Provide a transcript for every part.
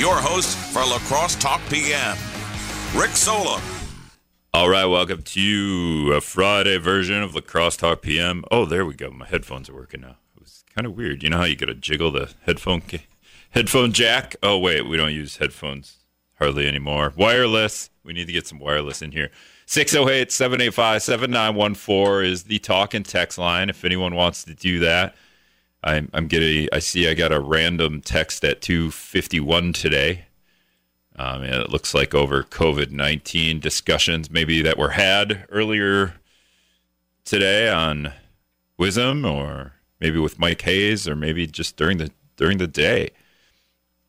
your host for La Crosse Talk PM, Rick Sola. All right, welcome to a Friday version of La Crosse Talk PM. Oh, there we go. My headphones are working now. It was kind of weird. You know how you got to jiggle the headphone headphone jack? Oh, wait, we don't use headphones hardly anymore. Wireless. We need to get some wireless in here. 608 785 7914 is the talk and text line if anyone wants to do that. I'm, I'm getting, I see I got a random text at 251 today. Um, and it looks like over COVID 19 discussions maybe that were had earlier today on WIZM, or maybe with Mike Hayes or maybe just during the during the day.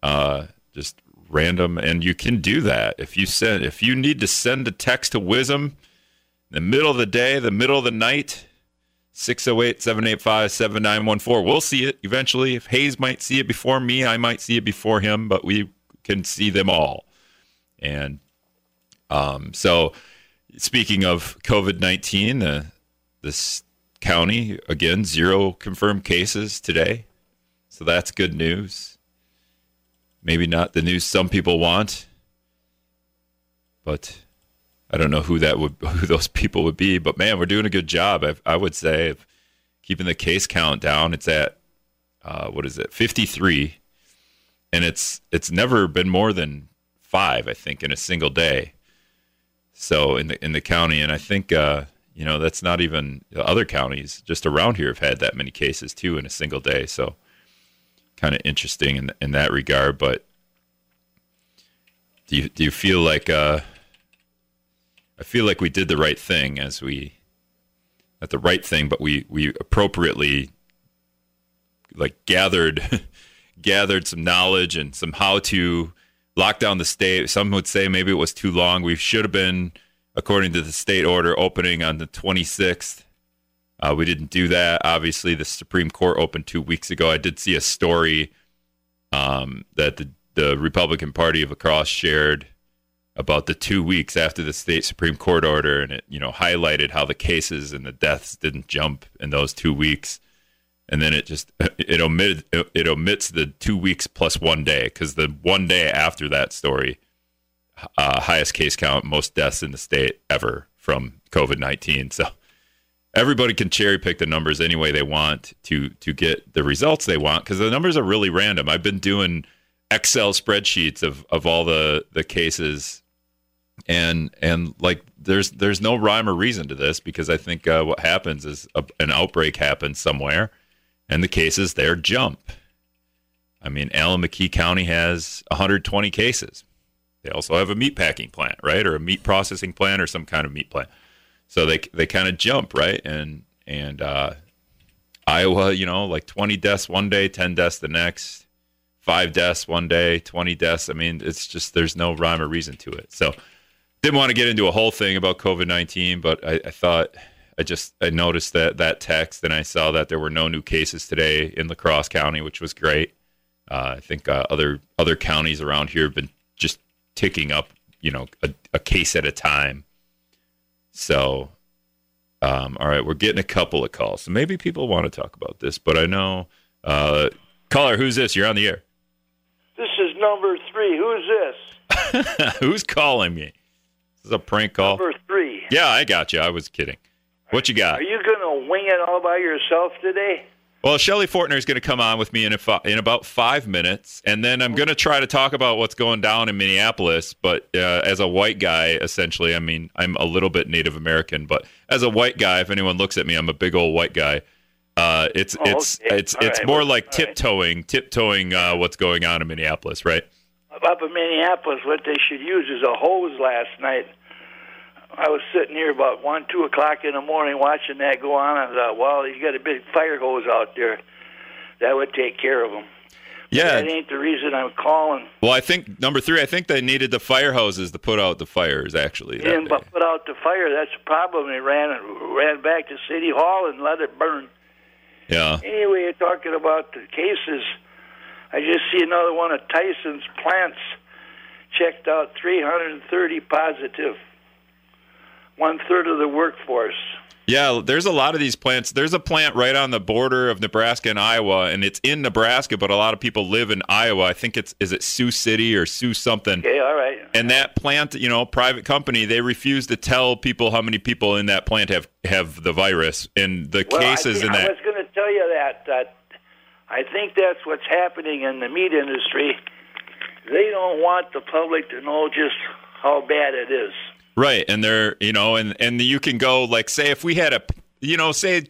Uh, just random, and you can do that if you send if you need to send a text to WIZM in the middle of the day, the middle of the night. 608 785 7914. We'll see it eventually. If Hayes might see it before me, I might see it before him, but we can see them all. And um, so, speaking of COVID 19, uh, this county, again, zero confirmed cases today. So that's good news. Maybe not the news some people want, but I don't know who that would, who those people would be. But man, we're doing a good job. I, I would say keeping the case count down. It's at uh, what is it, 53 and it's it's never been more than five, I think, in a single day. So in the in the county, and I think uh, you know that's not even other counties just around here have had that many cases too in a single day. So kind of interesting in in that regard. But do you do you feel like uh, I feel like we did the right thing as we not the right thing, but we we appropriately like gathered gathered some knowledge and some how to lock down the state. Some would say maybe it was too long. We should have been, according to the state order, opening on the 26th. Uh, we didn't do that. Obviously, the Supreme Court opened two weeks ago. I did see a story um, that the, the Republican Party of La Crosse shared about the two weeks after the state Supreme Court order, and it you know highlighted how the cases and the deaths didn't jump in those two weeks and then it just it omitted it omits the two weeks plus one day because the one day after that story, uh, highest case count, most deaths in the state ever from COVID nineteen. So everybody can cherry pick the numbers any way they want to to get the results they want because the numbers are really random. I've been doing Excel spreadsheets of of all the the cases and and like there's there's no rhyme or reason to this because I think uh, what happens is a, an outbreak happens somewhere and the cases there jump. I mean, Allamakee County has 120 cases. They also have a meat packing plant, right, or a meat processing plant, or some kind of meat plant. So they they kind of jump, right? And and uh, Iowa, you know, like 20 deaths one day, 10 deaths the next, five deaths one day, 20 deaths. I mean, it's just there's no rhyme or reason to it. So didn't want to get into a whole thing about COVID 19, but I, I thought I just I noticed that that text, and I saw that there were no new cases today in La Crosse County, which was great. Uh, I think uh, other other counties around here have been just ticking up, you know, a, a case at a time. So, um, all right, we're getting a couple of calls, so maybe people want to talk about this. But I know, uh, caller, who's this? You're on the air. Number three. Who's this? who's calling me? This is a prank call. Number three. Yeah, I got you. I was kidding. What you got? Are you going to wing it all by yourself today? Well, Shelly Fortner is going to come on with me in a, in about five minutes, and then I'm going to try to talk about what's going down in Minneapolis. But uh, as a white guy, essentially, I mean, I'm a little bit Native American, but as a white guy, if anyone looks at me, I'm a big old white guy. Uh, it's Oh, it's okay. it's All it's right. more Well, like all right. tiptoeing, tiptoeing uh, what's going on in Minneapolis, right? Up in Minneapolis, what they should use is a hose last night. I was sitting here about 1, 2 o'clock in the morning watching that go on. I thought, well, you got a big fire hose out there. That would take care of them. Yeah. That ain't the reason I'm calling. Well, I think number three. I think they needed the fire hoses to put out the fires. Actually, They that didn't day. bu- put out the fire. That's the problem. They ran ran back to City Hall and let it burn. Yeah. Anyway, you're talking about the cases. I just see another one of Tyson's plants checked out 330 positive, one third of the workforce. Yeah, there's a lot of these plants. There's a plant right on the border of Nebraska and Iowa, and it's in Nebraska, but a lot of people live in Iowa. I think it's is it Sioux City or Sioux something. Okay, all right. And that plant, you know, private company, they refuse to tell people how many people in that plant have have the virus, and the Well, cases I, in that. Tell you that. That I think that's what's happening in the meat industry. They don't want the public to know just how bad it is. Right, and they're you know, and and you can go like say if we had a you know say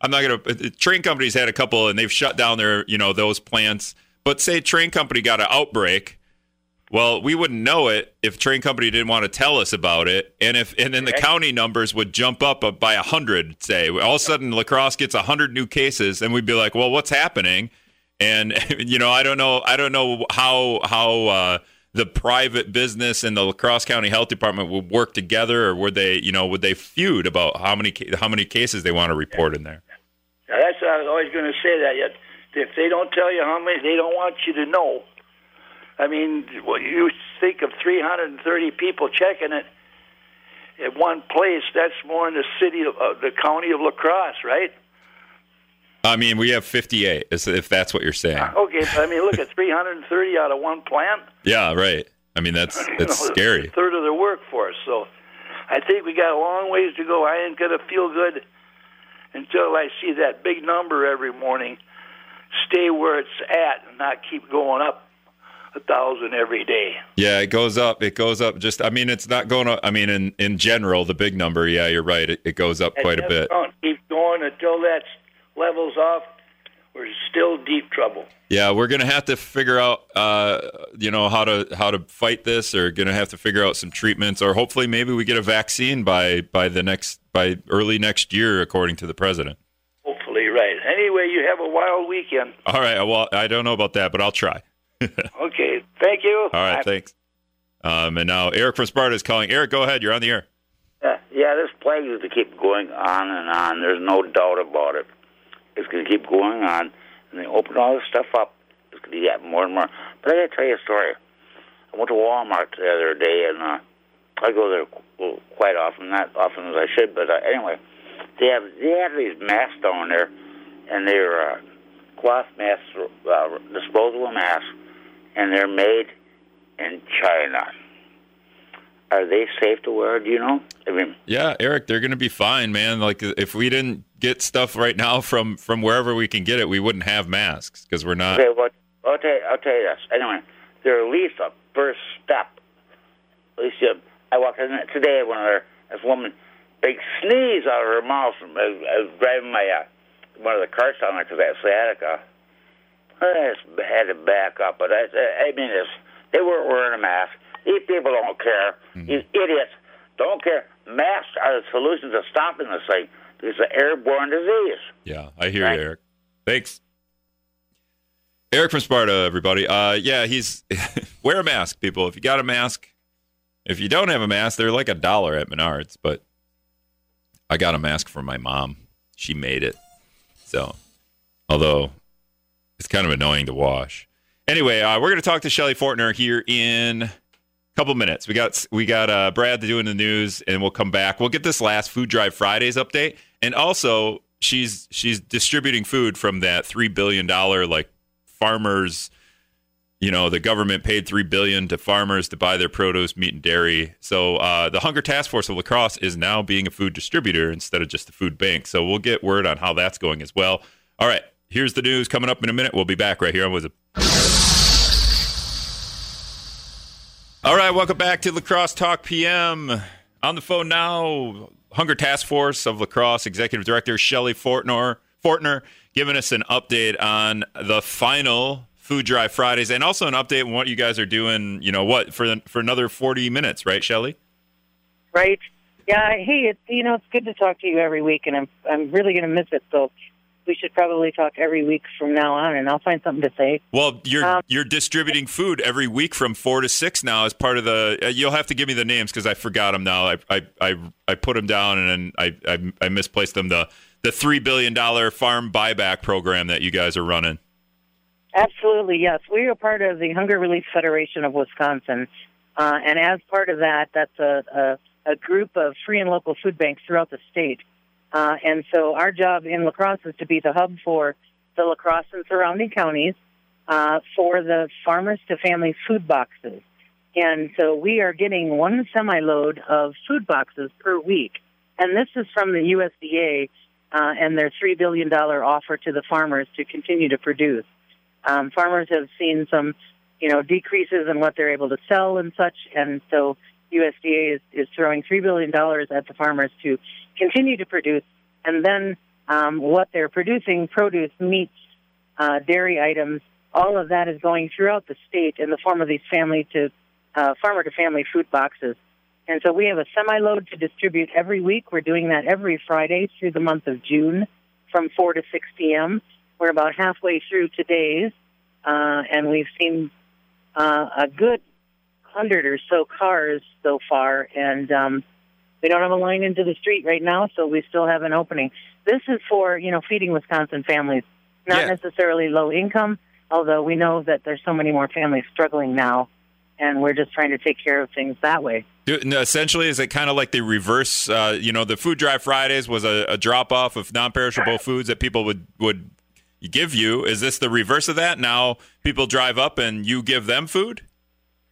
I'm not gonna Trane companies had a couple and they've shut down their you know those plants, but say Trane company got an outbreak. Well, we wouldn't know it if Trane company didn't want to tell us about it, and if and then the county numbers would jump up by a hundred. Say all of a sudden La Crosse gets a hundred new cases, and we'd be like, well, what's happening? And you know, I don't know, I don't know how how uh, the private business and the La Crosse County Health Department would work together, or would they, you know, would they feud about how many how many cases they want to report in there? Now, that's I was always going to say that. Yet, if they don't tell you how many, they don't want you to know. I mean, well, you think of 330 people checking it at one place. That's more in the city of uh, the county of La Crosse, right? I mean, we have 58, is- if that's what you're saying. Okay, but I mean, look at 330 out of one plant. Yeah, right. I mean, that's You that's know, scary. A third of the workforce. So, I think we got a long ways to go. I ain't gonna feel good until I see that big number every morning stay where it's at and not keep going up a thousand every day. Yeah, it goes up. It goes up. Just, I mean, it's not going up. I mean, in in general, the big number. Yeah, you're right. It, it goes up quite a bit. don't Keep going until that levels off. We're still deep trouble. Yeah, we're gonna have to figure out, uh, you know, how to how to fight this, or gonna have to figure out some treatments, or hopefully maybe we get a vaccine by by the next by early next year, according to the president. Hopefully, right. Anyway, you have a wild weekend. All right. Well, I don't know about that, but I'll try. Okay, thank you. All right. I- Thanks. Um, and now Eric from Sparta is calling. Eric, go ahead. You're on the air. Yeah, yeah, this plague is to keep going on and on. There's no doubt about it. It's going to keep going on, and they open all this stuff up. It's going to get more and more. But I got to tell you a story. I went to Walmart the other day, and uh, I go there quite often, not often as I should, but uh, anyway, they have they have these masks down there, and they're uh, cloth masks, uh, disposable masks, and they're made in China. Are they safe to wear? Do you know? I mean, Yeah, Eric, they're going to be fine, man. Like if we didn't get stuff right now from from wherever we can get it, we wouldn't have masks because we're not. Okay, well, I'll tell you, I'll tell you this. Anyway, they're at least a first step. At least you, I walked in today when there, this woman, big sneeze out of her mouth. I was, I was driving my uh, one of the carts down there because I had sciatica. I just had to back up, but I, I mean, it's, they weren't wearing a mask. These people don't care. These idiots don't care. Masks are the solution to stopping this thing. It's an airborne disease. Yeah, I hear Right. you, Eric. Thanks. Eric from Sparta, everybody. Uh, yeah, he's wear a mask, people. If you got a mask, if you don't have a mask, they're like a dollar at Menards. But I got a mask for my mom. She made it. So, although it's kind of annoying to wash. Anyway, uh, we're going to talk to Shelly Fortner here in a couple minutes. We got we got uh, Brad doing the news, and we'll come back. We'll get this last Food Drive Fridays update, and also she's she's distributing food from that three billion dollar like farmers. You know, the government paid three billion to farmers to buy their produce, meat, and dairy. So uh, the Hunger Task Force of La Crosse is now being a food distributor instead of just a food bank. So we'll get word on how that's going as well. All right, here's the news coming up in a minute. We'll be back right here on WIZM. All right, welcome back to La Crosse Talk PM. On the phone now, Hunger Task Force of La Crosse Executive Director Shelly Fortner, Fortner giving us an update on the final Food Drive Fridays and also an update on what you guys are doing, you know, what for for another 40 minutes, right, Shelly? right? Yeah. Hey, it's you know it's good to talk to you every week, and I'm I'm really going to miss it. So we should probably talk every week from now on, and I'll find something to say. Well, you're Um, you're distributing food every week from 4 to 6 now as part of the uh, you'll have to give me the names cuz I forgot them now. I I I, I put them down and then I, I I misplaced them the the 3 billion dollar farm buyback program that you guys are running. Absolutely, yes. We are part of the Hunger Relief Federation of Wisconsin, uh, and as part of that, that's a, a a group of free and local food banks throughout the state. Uh, and so our job in La Crosse is to be the hub for the La Crosse and surrounding counties uh, for the farmers to family food boxes. And so we are getting one semi load of food boxes per week. And this is from the USDA uh, and their $3 billion offer to the farmers to continue to produce. Um, farmers have seen some, you know, decreases in what they're able to sell and such, and so USDA is, is throwing $3 billion at the farmers to continue to produce, and then um, what they're producing, produce, meats, uh, dairy items, all of that is going throughout the state in the form of these family to uh, farmer to family food boxes. And so we have a semi load to distribute every week. We're doing that every Friday through the month of June from 4 to 6 p.m. We're about halfway through today's, uh, and we've seen uh, a good hundred or so cars so far, and um, we don't have a line into the street right now, so we still have an opening. This is for you know feeding Wisconsin families, not Yeah. necessarily low income, although we know that there's so many more families struggling now, and we're just trying to take care of things that way. Essentially, is it kind of like the reverse? Uh, you know, the Food Drive Fridays was a, a drop off of non perishable foods that people would would give you. Is this the reverse of that? Now people drive up and you give them food.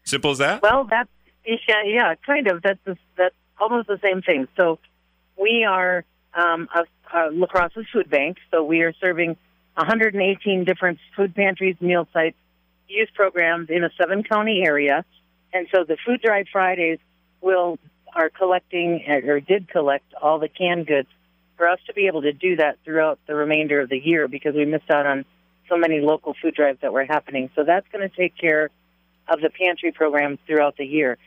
Simple as that. Well, that's yeah, yeah, kind of. That's the, that's almost the same thing. So we are um, a, a La Crosse's food bank. So we are serving 118 different food pantries, meal sites, youth programs in a seven county area. And so the Food Drive Fridays will are collecting or did collect all the canned goods for us to be able to do that throughout the remainder of the year because we missed out on so many local food drives that were happening. So that's going to take care of the pantry program throughout the year.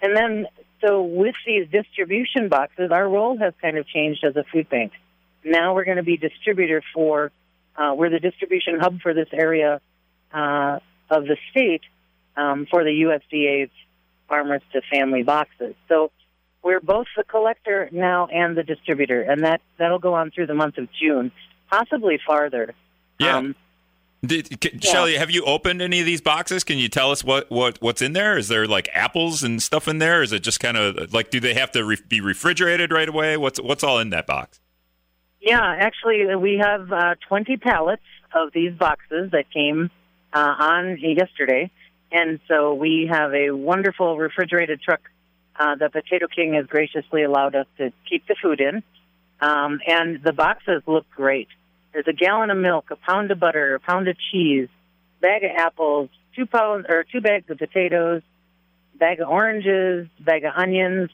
And then, so with these distribution boxes, our role has kind of changed as a food bank. Now we're going to be distributor for, uh, we're the distribution hub for this area uh, of the state um, for the USDA's farmers to family boxes. So we're both the collector now and the distributor, and that that'll go on through the month of June, possibly farther. Yeah. Um, Did, c- Shelly, have you opened any of these boxes? Can you tell us what, what what's in there? Is there like apples and stuff in there? Is it just kind of like do they have to re- be refrigerated right away? What's what's all in that box? Yeah, actually, we have uh, 20 pallets of these boxes that came uh, on yesterday. And so we have a wonderful refrigerated truck uh, that Potato King has graciously allowed us to keep the food in. Um, and the boxes look great. There's a gallon of milk, a pound of butter, a pound of cheese, bag of apples, two pounds or two bags of potatoes, bag of oranges, bag of onions,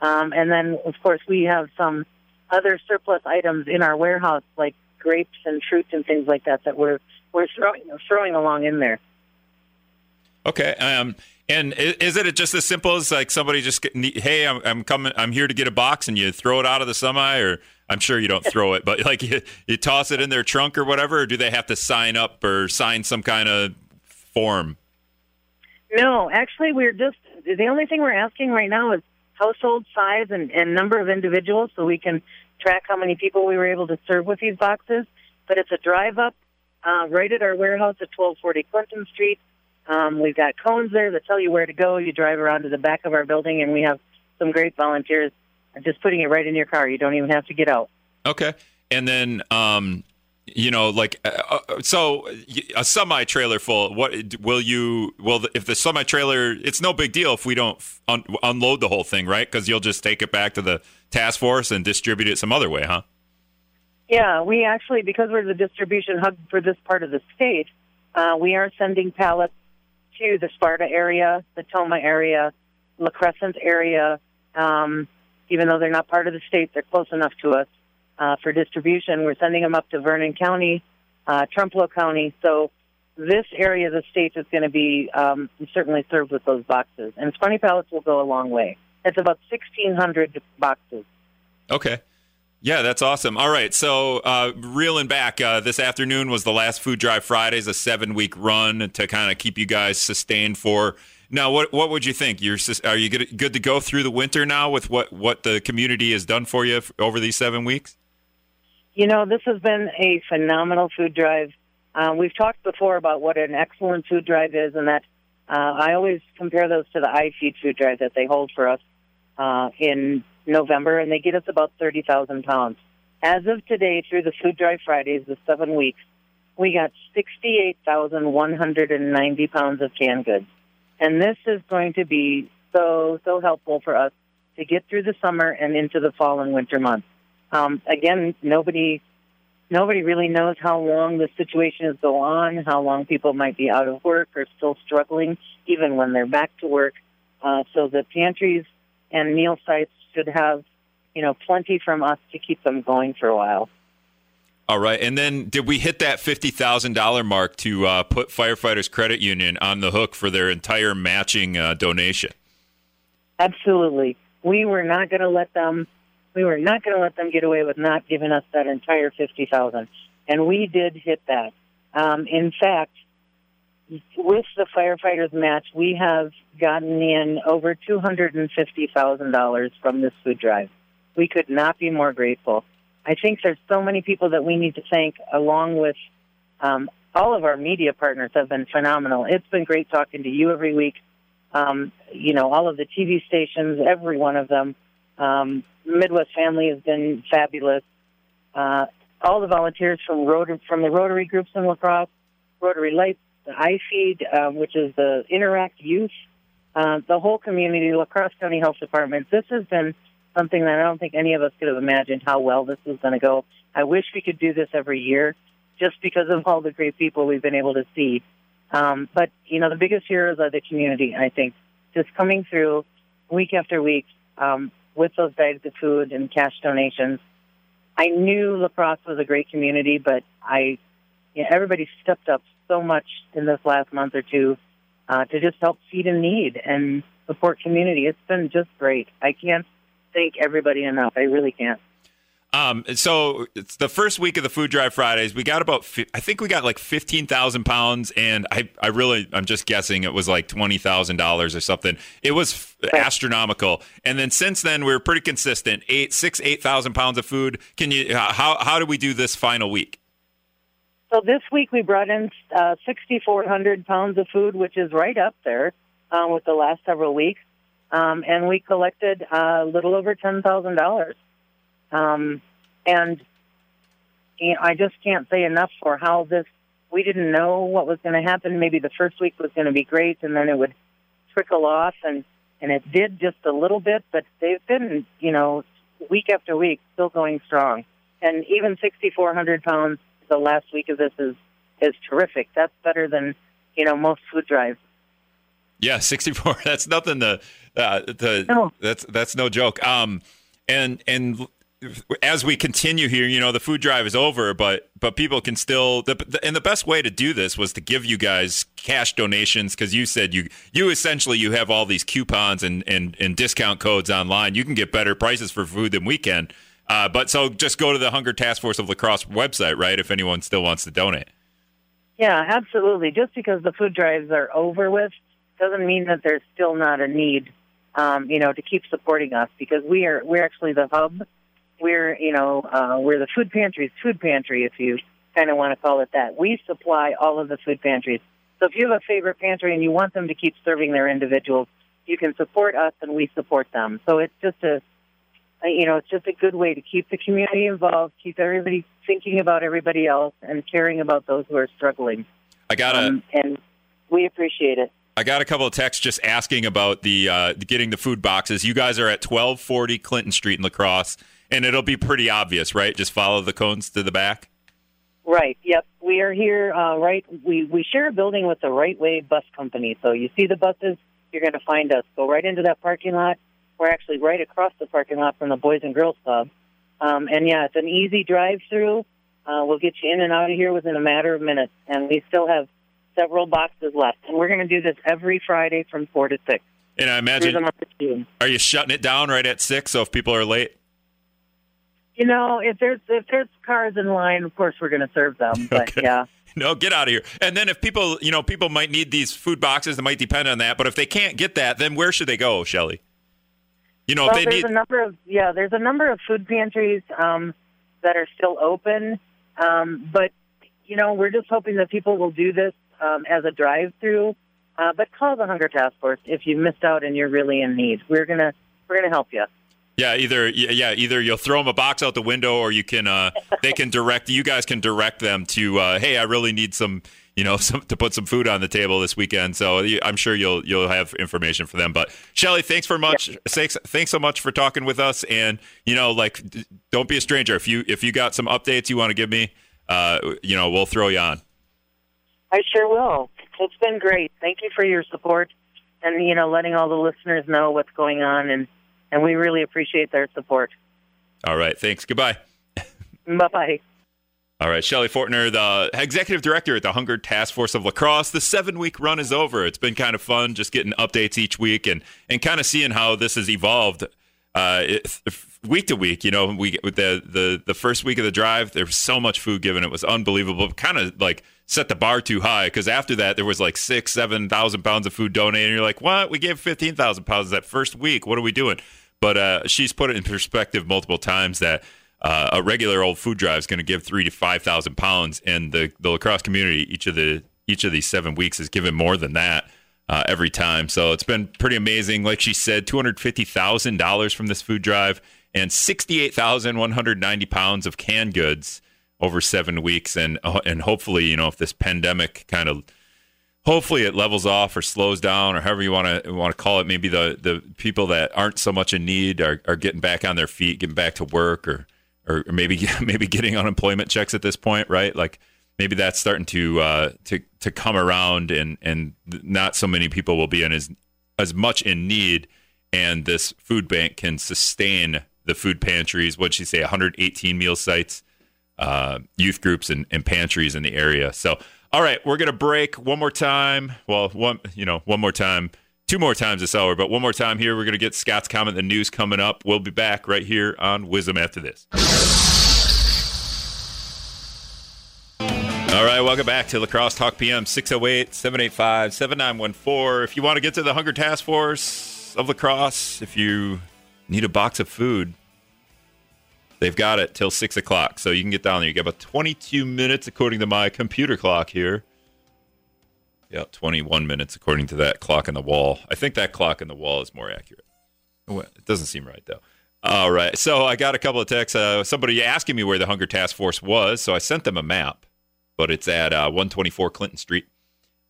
um, and then of course we have some other surplus items in our warehouse like grapes and fruit and things like that that we're we're throwing throwing along in there. Okay. Um, and is it just as simple as like somebody just hey, I'm, I'm coming, I'm here to get a box, and you throw it out of the semi, or I'm sure you don't throw it, but like you, you toss it in their trunk or whatever, or do they have to sign up or sign some kind of form? No, actually, we're just the only thing we're asking right now is household size and, and number of individuals, so we can track how many people we were able to serve with these boxes. But it's a drive up uh, right at our warehouse at 1240 Clinton Street. Um, we've got cones there that tell you where to go. You drive around to the back of our building, and we have some great volunteers just putting it right in your car. You don't even have to get out. Okay. And then, um, you know, like, uh, uh, so a semi trailer full, what will you, well, if the semi trailer, it's no big deal if we don't un- unload the whole thing, right? Because you'll just take it back to the task force and distribute it some other way, huh? Yeah, we actually, because we're the distribution hub for this part of the state, uh, we are sending pallets to the Sparta area, the Tomah area, La Crescent area. Um, even though they're not part of the state, they're close enough to us uh, for distribution. We're sending them up to Vernon County, uh, Trempealeau County. So this area of the state is going to be um, certainly served with those boxes. And 20 pallets will go a long way. It's about 1,600 boxes. Okay. Yeah, that's awesome. All right, so uh, reeling back, uh, this afternoon was the last Food Drive Fridays, a seven-week run to kind of keep you guys sustained for. Now, what what would you think? You're are you good, good to go through the winter now with what what the community has done for you over these seven weeks? You know, this has been a phenomenal food drive. Uh, we've talked before about what an excellent food drive is, and that uh, I always compare those to the iFeed food drive that they hold for us uh, in November, and they get us about 30,000 pounds. As of today, through the Food Drive Fridays, the seven weeks, we got 68,190 pounds of canned goods. And this is going to be so, so helpful for us to get through the summer and into the fall and winter months. Um, again, nobody, nobody really knows how long the situation is go on, how long people might be out of work or still struggling, even when they're back to work. Uh, so the pantries and meal sites should have, you know, plenty from us to keep them going for a while. All right, and then did we hit that fifty thousand dollar mark to uh, put firefighters credit union on the hook for their entire matching uh, donation? Absolutely, we were not going to let them. We were not going to let them get away with not giving us that entire fifty thousand, and we did hit that. Um, in fact, with the firefighters match, we have gotten in over two hundred and fifty thousand dollars from this food drive. We could not be more grateful. I think there's so many people that we need to thank, along with um, all of our media partners have been phenomenal. It's been great talking to you every week. Um, you know, all of the TV stations, every one of them. Um, Midwest Family has been fabulous. Uh, all the volunteers from Rotary, from the Rotary groups in La Crosse, Rotary Lights, the iFeed, uh, which is the Interact Youth, uh, the whole community, La Crosse County Health Department. This has been something that I don't think any of us could have imagined how well this was going to go. I wish we could do this every year just because of all the great people we've been able to see. Um, but, you know, the biggest heroes are the community, I think, just coming through week after week um, with those bags of food and cash donations. I knew La Crosse was a great community, but I, you know, everybody stepped up so much in this last month or two uh, to just help feed in need and support community. It's been just great. I can't thank everybody enough. I really can't. Um, so it's the first week of the Food Drive Fridays. We got about, I think we got like fifteen thousand pounds, and I, I really, I'm just guessing it was like twenty thousand dollars or something. It was astronomical. And then since then, we were pretty consistent. eight, six, Eight, six, eight thousand pounds of food. Can you? How how do we do this final week? So this week we brought in uh, 6,400 pounds of food, which is right up there uh, with the last several weeks um, and we collected a little over ten thousand dollars. Um, and you know, I just can't say enough for how this. We didn't know what was going to happen. Maybe the first week was going to be great, and then it would trickle off, and and it did just a little bit. But they've been, you know, week after week, still going strong. And even 6,400 pounds the last week of this is is terrific. That's better than you know most food drives. Yeah, 64. That's nothing to uh, the, no. That's that's no joke. Um, and and as we continue here, you know, the food drive is over, but but people can still. The, the, and the best way to do this was to give you guys cash donations because you said you you essentially you have all these coupons and and and discount codes online. You can get better prices for food than we can. Uh, but so just go to the Hunger Task Force of La Crosse website, right? If anyone still wants to donate. Yeah, absolutely. Just because the food drives are over with doesn't mean that there's still not a need um, you know, to keep supporting us because we are we're actually the hub. We're you know uh, we're the food pantry's food pantry, if you kind of want to call it that. We supply all of the food pantries. So if you have a favorite pantry and you want them to keep serving their individuals, you can support us and we support them. So it's just a you know, it's just a good way to keep the community involved, keep everybody thinking about everybody else, and caring about those who are struggling. I got it, um, and we appreciate it. I got a couple of texts just asking about the uh, getting the food boxes. You guys are at 1240 Clinton Street in La Crosse, and it'll be pretty obvious, right? Just follow the cones to the back. Right. Yep. We are here. Uh, right. We we share a building with the Right Way Bus Company. So you see the buses, you're going to find us. Go right into that parking lot. We're actually right across the parking lot from the Boys and Girls Club. Um, and yeah, it's an easy drive through. Uh, we'll get you in and out of here within a matter of minutes. And we still have several boxes left, and we're going to do this every Friday from four to six. And I imagine, are you shutting it down right at six? So if people are late, you know, if there's if there's cars in line, of course we're going to serve them. But okay. yeah. No, get out of here. And then if people, you know, people might need these food boxes, that might depend on that. But if they can't get that, then where should they go, Shelly? You know, well, if they there's need... a number of yeah, there's a number of food pantries um, that are still open, um, but you know, we're just hoping that people will do this um, as a drive-through. Uh, but call the Hunger Task Force if you missed out and you're really in need. We're gonna we're gonna help you. Yeah, either yeah, either you'll throw them a box out the window, or you can uh, they can direct you guys can direct them to uh, hey, I really need some you know some, to put some food on the table this weekend. So I'm sure you'll you'll have information for them. But Shelly, thanks for much. Yeah. Thanks thanks so much for talking with us. And you know, like don't be a stranger. If you if you got some updates you want to give me, uh, you know, we'll throw you on. I sure will. It's been great. Thank you for your support and you know letting all the listeners know what's going on and and we really appreciate their support. All right. Thanks. Goodbye. bye bye. All right, Shelly Fortner, the executive director at the Hunger Task Force of La Crosse. The seven week run is over. It's been kind of fun just getting updates each week and, and kind of seeing how this has evolved uh, it, week to week. You know, we with the, the the first week of the drive, there was so much food given. It was unbelievable. Kind of like set the bar too high because after that there was like six, seven thousand pounds of food donated. And you're like, what? We gave fifteen thousand pounds that first week. What are we doing? But uh, she's put it in perspective multiple times that uh, a regular old food drive is going to give three to five thousand pounds, and the the La Crosse community each of the each of these seven weeks has given more than that. Uh, every time. So it's been pretty amazing. Like she said, $250,000 from this food drive and 68,190 pounds of canned goods over seven weeks. And, uh, and hopefully, you know, if this pandemic kind of hopefully it levels off or slows down or however you want to want to call it. Maybe the the people that aren't so much in need are, are getting back on their feet, getting back to work, or or maybe maybe getting unemployment checks at this point, right? Like maybe that's starting to uh, to to come around, and and not so many people will be in as as much in need, and this food bank can sustain the food pantries. What'd she say? 118 meal sites, uh, youth groups, and, and pantries in the area. So all right, we're gonna break one more time. Well, one you know, one more time, two more times this hour, but one more time here. We're gonna get Scott's comment, the news coming up. We'll be back right here on WIZM after this. All right, welcome back to La Crosse Talk PM 608 785 7914. If you want to get to the Hunger Task Force of La Crosse, if you need a box of food, They've got it till six o'clock, so you can get down there. You got about 22 minutes according to my computer clock here. Yeah, 21 minutes according to that clock in the wall. I think that clock in the wall is more accurate. It doesn't seem right though. All right, so I got a couple of texts. Uh, somebody asking me where the Hunger Task Force was, so I sent them a map, but it's at uh, 124 Clinton Street.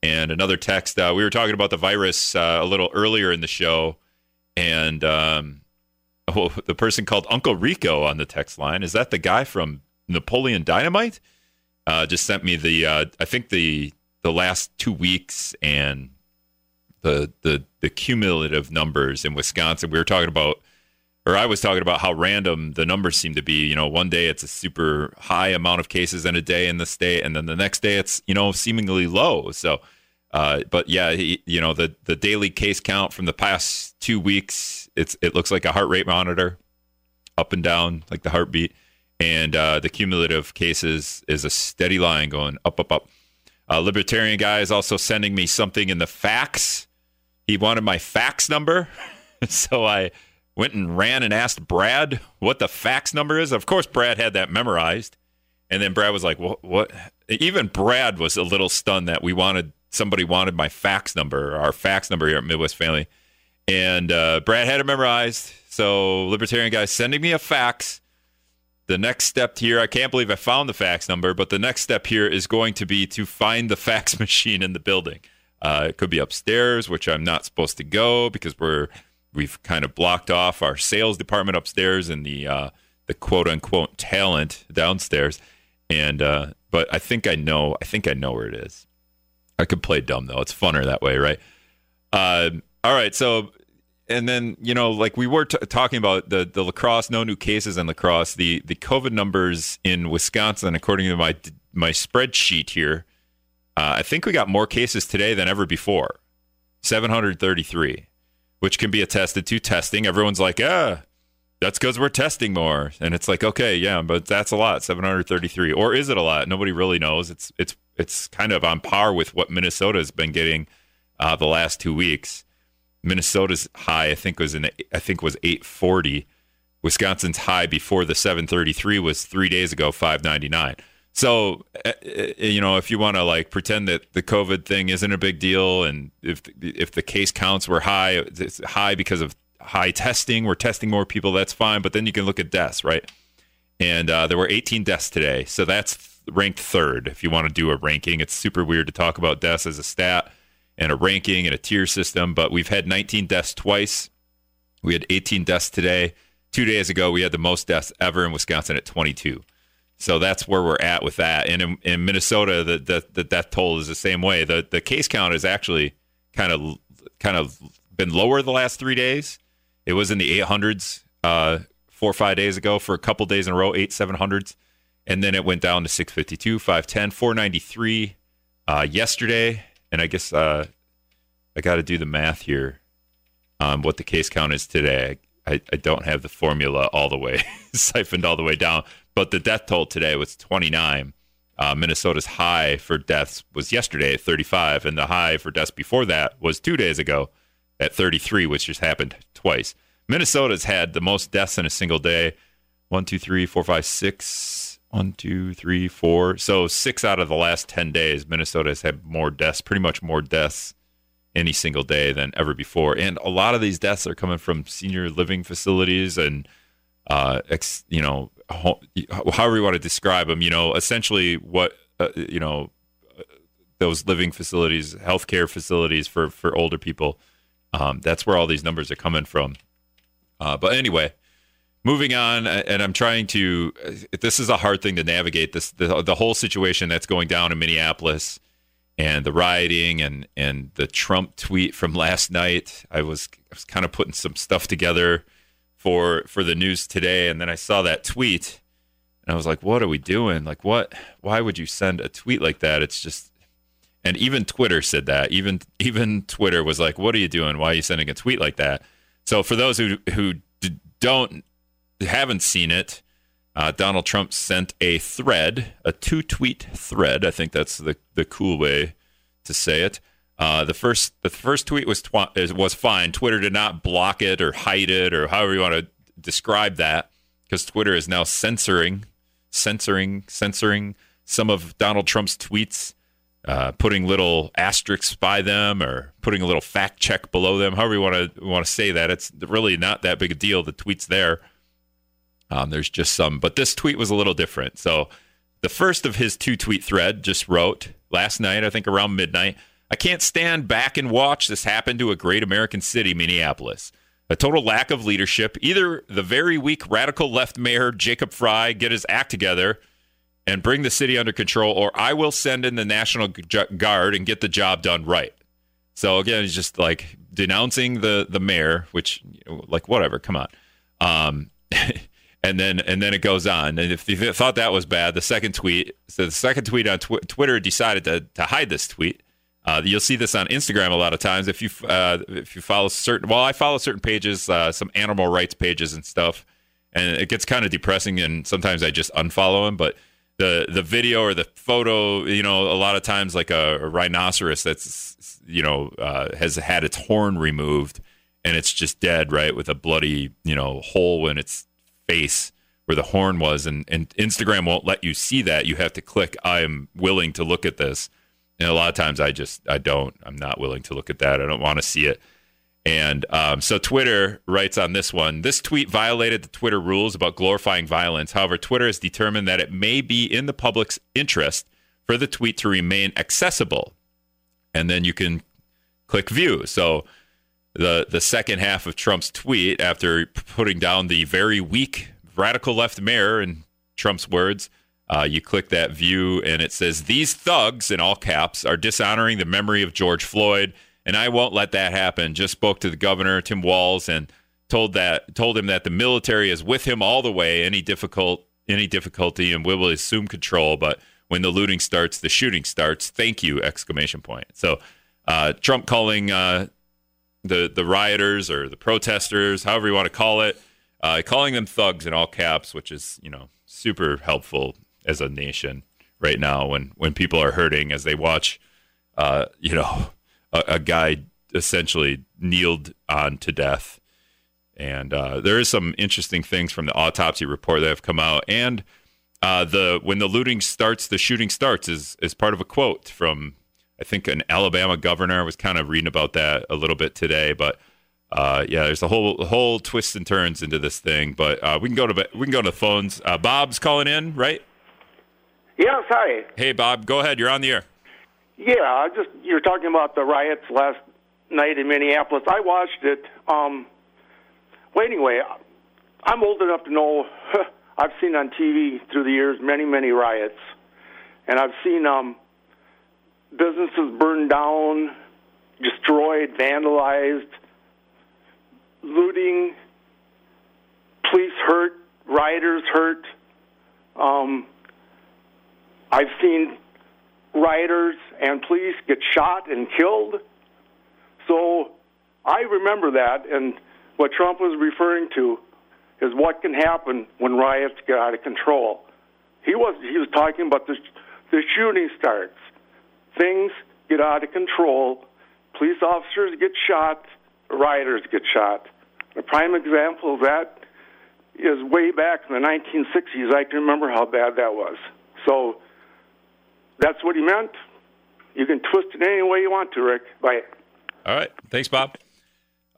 And another text. Uh, we were talking about the virus uh, a little earlier in the show, and um, oh, the person called Uncle Rico on the text line. Is that the guy from Napoleon Dynamite? Uh, just sent me the uh, I think the the last two weeks and the the the cumulative numbers in Wisconsin. We were talking about, or I was talking about how random the numbers seem to be. You know, one day it's a super high amount of cases in a day in the state, and then the next day it's you know seemingly low. So uh, but yeah, he, you know the the daily case count from the past two weeks, it's it looks like a heart rate monitor, up and down like the heartbeat, and uh, the cumulative cases is a steady line going up, up, up. Uh, libertarian guy is also sending me something in the fax. He wanted my fax number, so I went and ran and asked Brad what the fax number is. Of course, Brad had that memorized, and then Brad was like, "What?" what? Even Brad was a little stunned that we wanted somebody wanted my fax number, our fax number here at Midwest Family. And uh, Brad had it memorized. So, Libertarian guy sending me a fax. The next step here, I can't believe I found the fax number, but the next step here is going to be to find the fax machine in the building. Uh, it could be upstairs, which I'm not supposed to go because we're we've kind of blocked off our sales department upstairs and the uh, the quote unquote talent downstairs. And uh, but I think I know I think I know where it is. I could play dumb though. It's funner that way, right? Uh, all right. So, and then you know, like we were t- talking about the the La Crosse, no new cases in La Crosse. The the COVID numbers in Wisconsin, according to my my spreadsheet here, uh, I think we got more cases today than ever before. Seven hundred thirty three, which can be attested to testing. Everyone's like, ah. That's because we're testing more, and it's like, okay, yeah, but that's a lot, 733, or is it a lot? Nobody really knows. It's it's it's kind of on par with what Minnesota's been getting uh, the last two weeks. Minnesota's high, I think, was in I think was 840. Wisconsin's high before the 733 was three days ago, 599. So, uh, uh, you know, if you want to like pretend that the COVID thing isn't a big deal, and if if the case counts were high, it's high because of high testing. We're testing more people. That's fine. But then you can look at deaths, right? And uh, there were 18 deaths today. So that's ranked third. If you want to do a ranking, it's super weird to talk about deaths as a stat and a ranking and a tier system. But we've had 19 deaths twice. We had 18 deaths today. Two days ago, we had the most deaths ever in Wisconsin at 22. So that's where we're at with that. And in, in Minnesota, the, the, the death toll is the same way. The the case count is actually kind of kind of been lower the last three days. It was in the 800s uh, four or five days ago for a couple days in a row, eight 700s, and then it went down to 652, 510, 493 uh, yesterday. And I guess uh, I got to do the math here on what the case count is today. I, I don't have the formula all the way siphoned all the way down, but the death toll today was 29. Uh, Minnesota's high for deaths was yesterday at 35, and the high for deaths before that was two days ago at 33, which just happened twice. Minnesota's had the most deaths in a single day. One, two, three, four, five, six. One, two, three, four. So six out of the last 10 days, Minnesota has had more deaths, pretty much more deaths any single day than ever before. And a lot of these deaths are coming from senior living facilities and, uh, ex, you know, however you want to describe them, you know, essentially what, uh, you know, those living facilities, healthcare facilities for, for older people. Um, that's where all these numbers are coming from. Uh, but anyway, moving on, and I'm trying to. This is a hard thing to navigate. This the, the whole situation that's going down in Minneapolis, and the rioting, and and the Trump tweet from last night. I was I was kind of putting some stuff together for for the news today, and then I saw that tweet, and I was like, "What are we doing? Like, what? Why would you send a tweet like that? It's just." And even Twitter said that. Even even Twitter was like, "What are you doing? Why are you sending a tweet like that?" So for those who who don't haven't seen it, uh, Donald Trump sent a thread, a two tweet thread. I think that's the the cool way to say it. Uh, the first the first tweet was tw- was fine. Twitter did not block it or hide it or however you want to describe that because Twitter is now censoring, censoring, censoring some of Donald Trump's tweets, uh, putting little asterisks by them or putting a little fact check below them. However you want to want to say that, it's really not that big a deal. The tweet's there. Um, there's just some, but this tweet was a little different. So the first of his two tweet thread just wrote last night, I think around midnight. I can't stand back and watch this happen to a great American city, Minneapolis. A total lack of leadership. Either the very weak radical left mayor, Jacob Frey, get his act together and bring the city under control, or I will send in the National Guard and get the job done right. So again, just like denouncing the the mayor, which like whatever, come on. Um, and then and then it goes on. And if you thought that was bad, the second tweet, so the second tweet on tw- Twitter decided to to hide this tweet uh, you'll see this on Instagram a lot of times. If you uh, if you follow certain, well, I follow certain pages, uh, some animal rights pages and stuff, and it gets kind of depressing. And sometimes I just unfollow them. But the the video or the photo, you know, a lot of times like a, a rhinoceros that's you know uh, has had its horn removed and it's just dead, right, with a bloody you know hole in its face where the horn was, and and Instagram won't let you see that. You have to click. I am willing to look at this and a lot of times I just I don't. I'm not willing to look at that. I don't want to see it. And um, so Twitter writes on this one this tweet violated the Twitter rules about glorifying violence. However, Twitter has determined that it may be in the public's interest for the tweet to remain accessible. And then you can click view. So the the second half of Trump's tweet, after putting down the very weak radical left mayor in Trump's words, uh, you click that view, and it says, These thugs, in all caps, are dishonoring the memory of George Floyd, and I won't let that happen. Just spoke to the governor, Tim Walz, and told that told him that the military is with him all the way, any difficult any difficulty, and we will assume control. But when the looting starts, the shooting starts. Thank you! Exclamation point. So uh, Trump calling uh, the the rioters or the protesters, however you want to call it, uh, calling them thugs in all caps, which is you know super helpful as a nation right now when when people are hurting as they watch, uh, you know, a, a, guy essentially kneeled on to death. And uh, there is some interesting things from the autopsy report that have come out, and uh, the when the looting starts, the shooting starts is is part of a quote from I think an Alabama governor. Was kind of reading about that a little bit today, but uh, yeah, there's a whole whole twists and turns into this thing. But uh, we can go to we can go to the phones. Uh, Bob's calling in, right? Yes, hi. Hey, Bob, go ahead. You're on the air. Yeah, I just you're talking about the riots last night in Minneapolis. I watched it. Um, well, anyway, I'm old enough to know. I've seen on TV through the years many, many riots, and I've seen um, businesses burned down, destroyed, vandalized, looting, police hurt, rioters hurt. Um, I've seen rioters and police get shot and killed. So I remember that, and what Trump was referring to is what can happen when riots get out of control. He was he was talking about the the shooting starts, things get out of control, police officers get shot, rioters get shot. A prime example of that is way back in the 1960s. I can remember how bad that was. So that's what he meant. You can twist it any way you want to, Rick. Bye. All right. Thanks, Bob.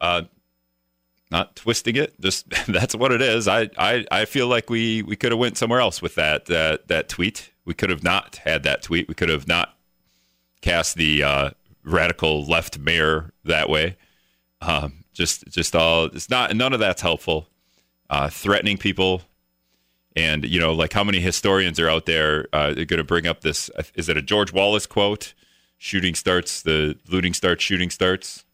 Uh, not twisting it. Just that's what it is. I, I, I feel like we, we could have went somewhere else with that that that tweet. We could have not had that tweet. We could have not cast the uh, radical left mayor that way. Um, just just all it's not none of that's helpful. Uh, threatening people, and you know, like how many historians are out there uh, going to bring up this? Is it a George Wallace quote? Shooting starts, the looting starts, shooting starts.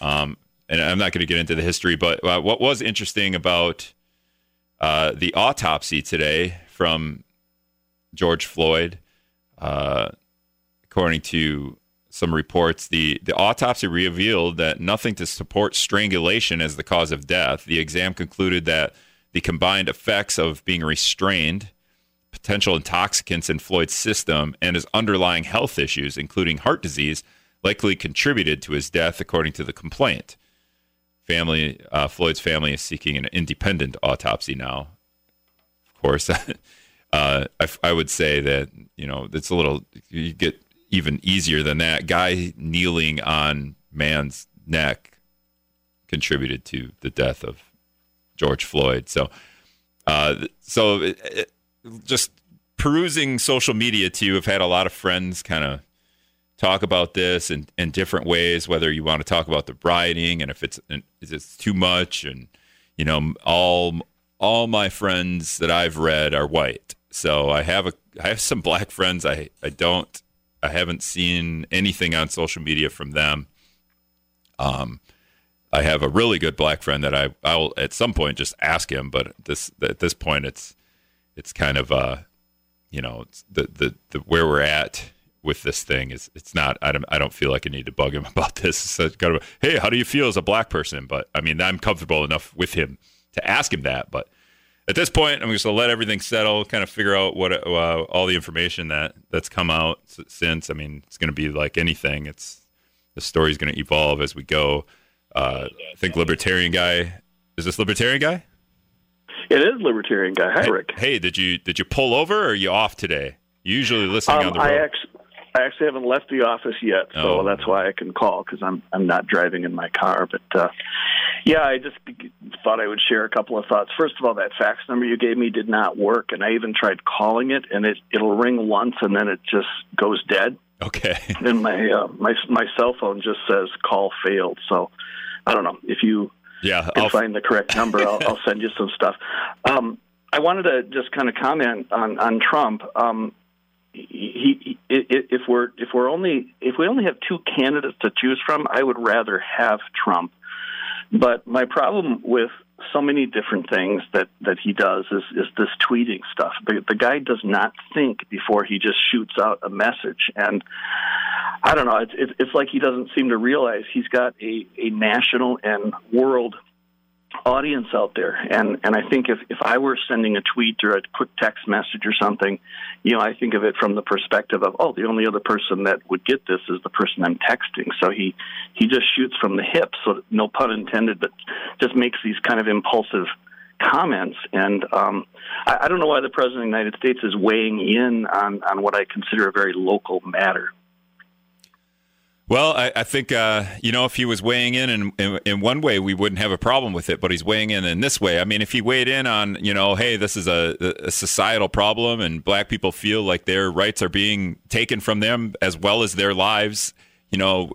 Um, and I'm not going to get into the history, but uh, what was interesting about uh, the autopsy today from George Floyd, uh, according to some reports, the, the autopsy revealed that nothing to support strangulation as the cause of death. The exam concluded that the combined effects of being restrained, potential intoxicants in Floyd's system, and his underlying health issues, including heart disease, likely contributed to his death, according to the complaint. Family, uh, Floyd's family is seeking an independent autopsy now. Of course, uh, I, I would say that you know it's a little you get even easier than that. Guy kneeling on man's neck contributed to the death of George Floyd. So, uh, so it, it, just perusing social media too. I've had a lot of friends kind of talk about this in, in different ways. Whether you want to talk about the rioting and if it's is it too much, and you know, all all my friends that I've read are white. So I have a I have some black friends. I I don't I haven't seen anything on social media from them. Um, I have a really good black friend that I I'll at some point just ask him, but this at this point it's it's kind of uh you know the, the the where we're at with this thing is it's not I don't I don't feel like I need to bug him about this. So kind of hey, how do you feel as a black person? But I mean I'm comfortable enough with him to ask him that. But at this point, I'm just gonna let everything settle, kind of figure out what uh, all the information that that's come out since. I mean, it's gonna be like anything. It's the story's gonna evolve as we go. Uh, I think libertarian guy. Is this libertarian guy? It is libertarian guy. Hi, hey, Rick. Hey, did you did you pull over or are you off today? You usually listening um, on the road. I actually, I actually haven't left the office yet, so Oh. that's why I can call because I'm I'm not driving in my car. But uh, yeah, I just thought I would share a couple of thoughts. First of all, that fax number you gave me did not work, and I even tried calling it, and it it'll ring once and then it just goes dead. okay. And my uh, my my cell phone just says call failed. So I don't know if you Yeah, can I'll, find the correct number, I'll, I'll send you some stuff. Um, I wanted to just kind of comment on on Trump. Um, he, he, if we're if we're only if we only have two candidates to choose from, I would rather have Trump. But my problem with so many different things that, that he does is, is this tweeting stuff. The, the guy does not think before he just shoots out a message. And I don't know, it's, it's, like he doesn't seem to realize he's got a, a national and world audience out there. And, and I think if, if I were sending a tweet or a quick text message or something, you know, I think of it from the perspective of, oh, the only other person that would get this is the person I'm texting. So he, he just shoots from the hip, so no pun intended, but just makes these kind of impulsive comments. And um, I, I don't know why the President of the United States is weighing in on, on what I consider a very local matter. Well, I, I think uh, you know if he was weighing in, in, in in one way, we wouldn't have a problem with it. But he's weighing in in this way. I mean, if he weighed in on you know, hey, this is a, a societal problem, and black people feel like their rights are being taken from them as well as their lives you know,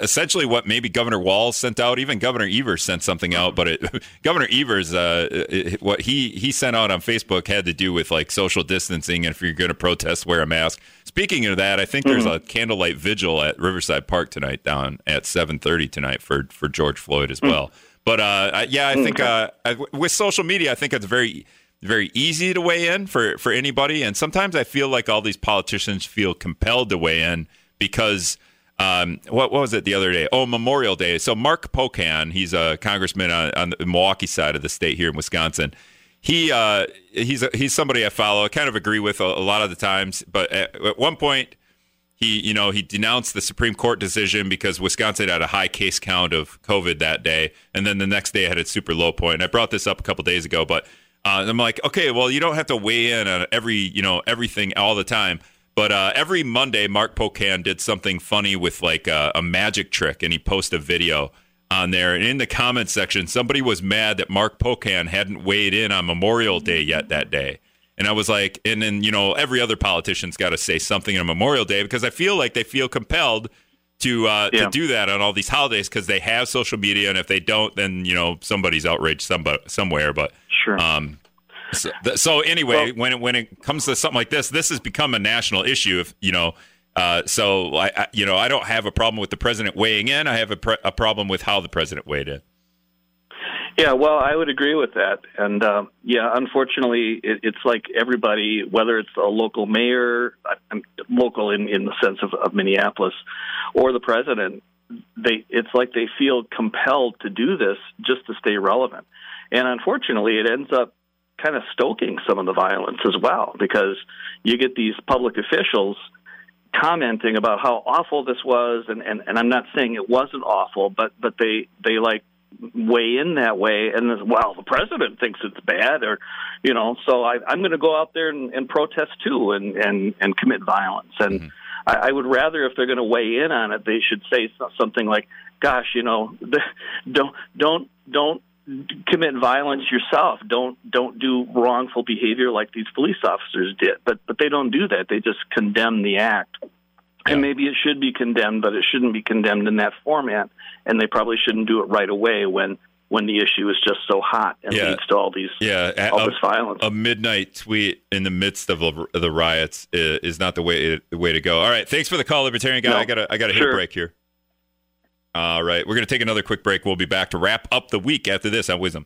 essentially what maybe Governor Walz sent out. Even Governor Evers sent something out, but it, Governor Evers, uh, it, what he he sent out on Facebook had to do with like social distancing and if you're going to protest, wear a mask. Speaking of that, I think there's mm-hmm. a candlelight vigil at Riverside Park tonight, down at 7:30 tonight for for George Floyd as mm. well. Mm-hmm. But uh, yeah, I think uh, with social media, I think it's very very easy to weigh in for for anybody, and sometimes I feel like all these politicians feel compelled to weigh in because um, what, what, was it the other day? Oh, Memorial Day. So Mark Pocan, he's a congressman on, on the Milwaukee side of the state here in Wisconsin. He uh, he's he's somebody I follow. I kind of agree with a, a lot of the times, but at, at, one point he you know he denounced the Supreme Court decision because Wisconsin had a high case count of COVID that day, and then the next day had a super low point. I brought this up a couple days ago, but uh, I'm like, okay, well you don't have to weigh in on every you know everything all the time but uh, every Monday, Mark Pocan did something funny with like a, a magic trick, and he posted a video on there. And in the comments section, somebody was mad that Mark Pocan hadn't weighed in on Memorial Day yet that day. And I was like, and then, you know, every other politician's got to say something on Memorial Day because I feel like they feel compelled to uh, yeah. to do that on all these holidays because they have social media. And if they don't, then, you know, somebody's outraged somebody, somewhere. But sure. Um, so, so anyway, well, when it, when it comes to something like this, this has become a national issue. If you know, uh, so I, I, you know, I don't have a problem with the president weighing in. I have a, a problem with how the president weighed in. Yeah, well, I would agree with that, and uh, yeah, unfortunately, it, it's like everybody, whether it's a local mayor, I'm local in in the sense of, of Minneapolis, or the president, they it's like they feel compelled to do this just to stay relevant, and unfortunately, it ends up kind of stoking some of the violence as well because you get these public officials commenting about how awful this was and, and, and I'm not saying it wasn't awful but but they they like weigh in that way and this, well the president thinks it's bad or you know so I, I'm going to go out there and, and protest too and, and and commit violence and mm-hmm. I, I would rather if they're going to weigh in on it they should say something like gosh you know don't don't don't commit violence yourself. Don't don't do wrongful behavior like these police officers did. But but they don't do that. They just condemn the act. Yeah. And maybe it should be condemned, but it shouldn't be condemned in that format. And they probably shouldn't do it right away when when the issue is just so hot and yeah. leads to all these yeah all a, this violence. A midnight tweet in the midst of the riots is not the way the way to go. All right, thanks for the call, libertarian guy. No. I gotta I gotta hit a break here. All right, we're going to take another quick break. We'll be back to wrap up the week after this on WIZM.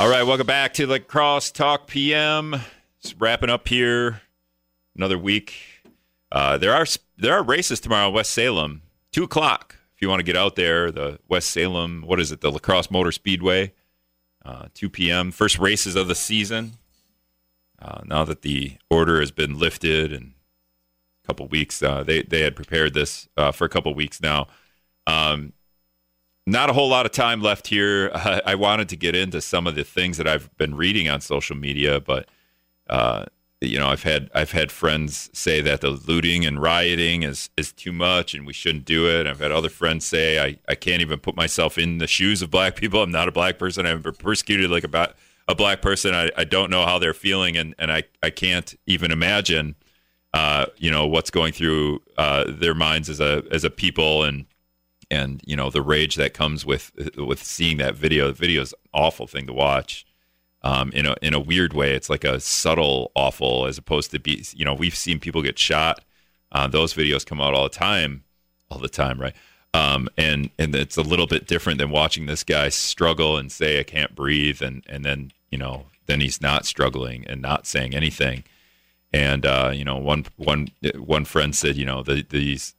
All right, welcome back to the Cross Talk PM. Wrapping up here, another week. Uh, there are there are races tomorrow in West Salem, two o'clock. If you want to get out there, the West Salem, what is it, the La Crosse Motor Speedway, uh, 2 p.m. First races of the season. Uh, now that the order has been lifted and couple weeks. Uh, they they had prepared this uh, for a couple weeks now. Um, not a whole lot of time left here. I, I, wanted to get into some of the things that I've been reading on social media, but uh, you know, I've had I've had friends say that the looting and rioting is is too much and we shouldn't do it. I've had other friends say I, I can't even put myself in the shoes of black people. I'm not a black person. I've been persecuted like about a black person. I, I don't know how they're feeling and, and I, I can't even imagine uh, you know what's going through uh, their minds as a as a people and and you know the rage that comes with with seeing that video. The video is an awful thing to watch. Um, in a in a weird way, it's like a subtle awful as opposed to be. You know, we've seen people get shot. Uh, those videos come out all the time, all the time, right? Um, and and it's a little bit different than watching this guy struggle and say I can't breathe, and and then you know then he's not struggling and not saying anything. And uh, you know, one one one friend said, you know, the, these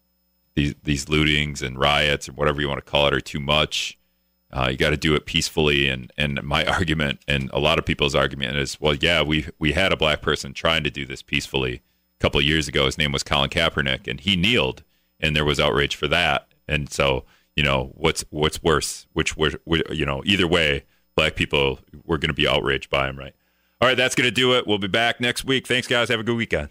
these these lootings and riots and whatever you want to call it are too much. Uh, you got to do it peacefully. And and my argument and a lot of people's argument is, well, yeah, we we had a black person trying to do this peacefully a couple of years ago. His name was Colin Kaepernick, and he kneeled, and there was outrage for that. And so, you know, what's what's worse? Which, which you know, either way, black people were going to be outraged by him, right? All right, that's going to do it. We'll be back next week. Thanks, guys. Have a good weekend.